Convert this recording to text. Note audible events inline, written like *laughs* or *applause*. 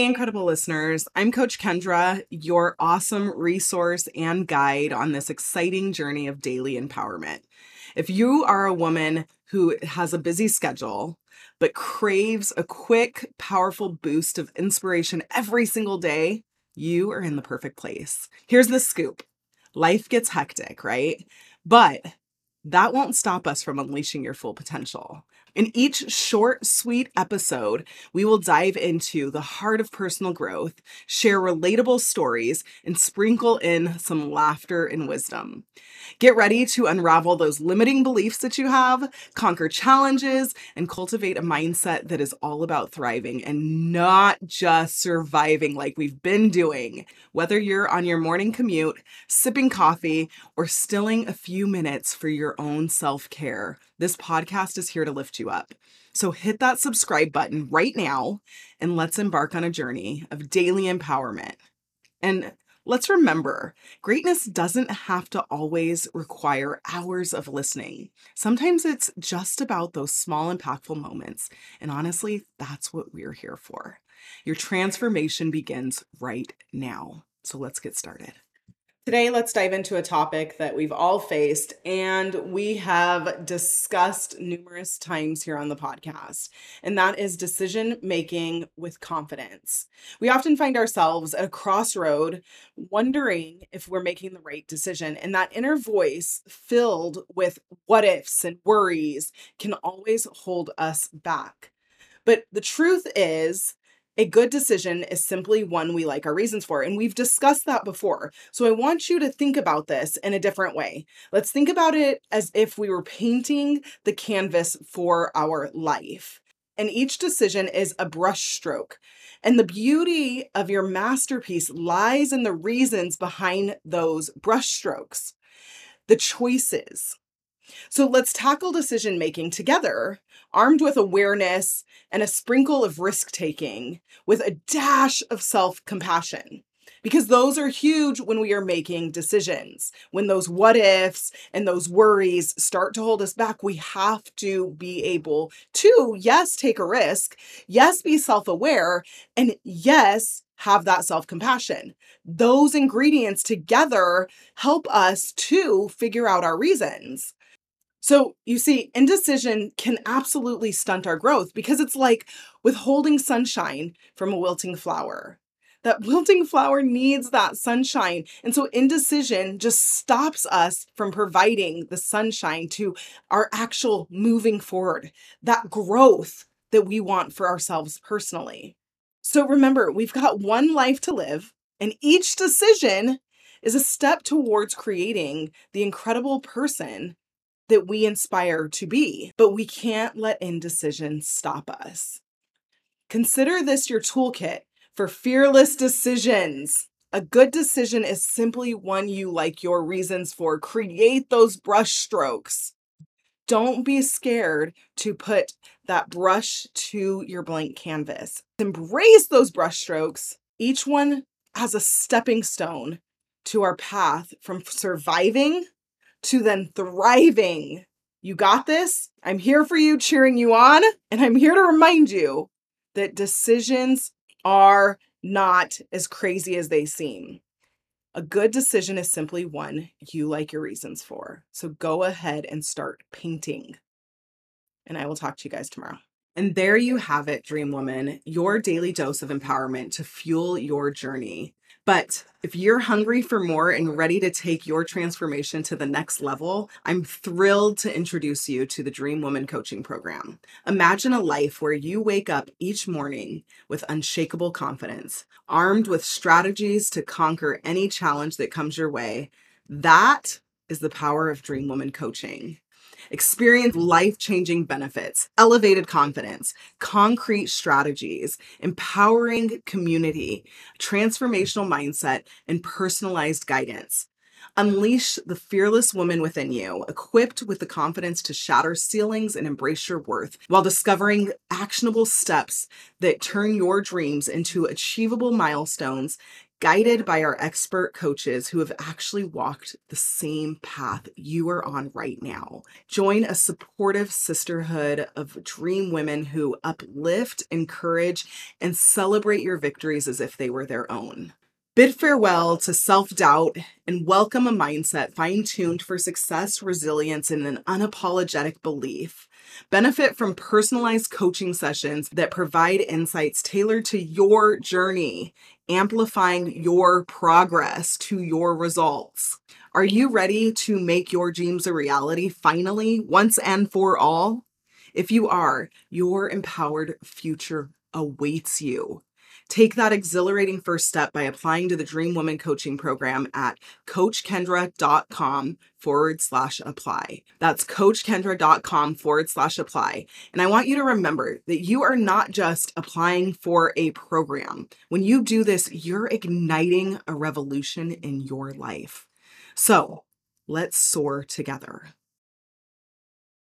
Hey, incredible listeners. I'm Coach Kendra, your awesome resource and guide on this exciting journey of daily empowerment. If you are a woman who has a busy schedule, but craves a quick, powerful boost of inspiration every single day, you are in the perfect place. Here's the scoop life gets hectic, right? But that won't stop us from unleashing your full potential. In each short, sweet episode, we will dive into the heart of personal growth, share relatable stories, and sprinkle in some laughter and wisdom. Get ready to unravel those limiting beliefs that you have, conquer challenges, and cultivate a mindset that is all about thriving and not just surviving like we've been doing. Whether you're on your morning commute, sipping coffee, or stilling a few minutes for your own self care, this podcast is here to lift you up. So hit that subscribe button right now and let's embark on a journey of daily empowerment. And let's remember greatness doesn't have to always require hours of listening. Sometimes it's just about those small, impactful moments. And honestly, that's what we're here for. Your transformation begins right now. So let's get started. Today, let's dive into a topic that we've all faced and we have discussed numerous times here on the podcast, and that is decision making with confidence. We often find ourselves at a crossroad wondering if we're making the right decision, and that inner voice filled with what ifs and worries can always hold us back. But the truth is, a good decision is simply one we like our reasons for. And we've discussed that before. So I want you to think about this in a different way. Let's think about it as if we were painting the canvas for our life. And each decision is a brushstroke. And the beauty of your masterpiece lies in the reasons behind those brushstrokes, the choices. So let's tackle decision making together armed with awareness and a sprinkle of risk taking with a dash of self compassion. Because those are huge when we are making decisions. When those what ifs and those worries start to hold us back, we have to be able to, yes, take a risk, yes, be self aware, and yes, have that self compassion. Those ingredients together help us to figure out our reasons. So, you see, indecision can absolutely stunt our growth because it's like withholding sunshine from a wilting flower. That *laughs* wilting flower needs that sunshine. And so, indecision just stops us from providing the sunshine to our actual moving forward, that growth that we want for ourselves personally. So, remember, we've got one life to live, and each decision is a step towards creating the incredible person that we inspire to be, but we can't let indecision stop us. Consider this your toolkit for fearless decisions. A good decision is simply one you like your reasons for. Create those brush strokes. Don't be scared to put that brush to your blank canvas. Embrace those brush strokes, each one as a stepping stone to our path from surviving to then thriving. You got this. I'm here for you, cheering you on. And I'm here to remind you that decisions are not as crazy as they seem. A good decision is simply one you like your reasons for. So go ahead and start painting. And I will talk to you guys tomorrow. And there you have it, Dream Woman, your daily dose of empowerment to fuel your journey. But if you're hungry for more and ready to take your transformation to the next level, I'm thrilled to introduce you to the Dream Woman Coaching Program. Imagine a life where you wake up each morning with unshakable confidence, armed with strategies to conquer any challenge that comes your way. That is the power of Dream Woman Coaching. Experience life changing benefits, elevated confidence, concrete strategies, empowering community, transformational mindset, and personalized guidance. Unleash the fearless woman within you, equipped with the confidence to shatter ceilings and embrace your worth while discovering actionable steps that turn your dreams into achievable milestones guided by our expert coaches who have actually walked the same path you are on right now. Join a supportive sisterhood of dream women who uplift, encourage, and celebrate your victories as if they were their own. Bid farewell to self doubt and welcome a mindset fine tuned for success, resilience, and an unapologetic belief. Benefit from personalized coaching sessions that provide insights tailored to your journey, amplifying your progress to your results. Are you ready to make your dreams a reality finally, once and for all? If you are, your empowered future awaits you. Take that exhilarating first step by applying to the Dream Woman Coaching Program at coachkendra.com forward slash apply. That's coachkendra.com forward slash apply. And I want you to remember that you are not just applying for a program. When you do this, you're igniting a revolution in your life. So let's soar together.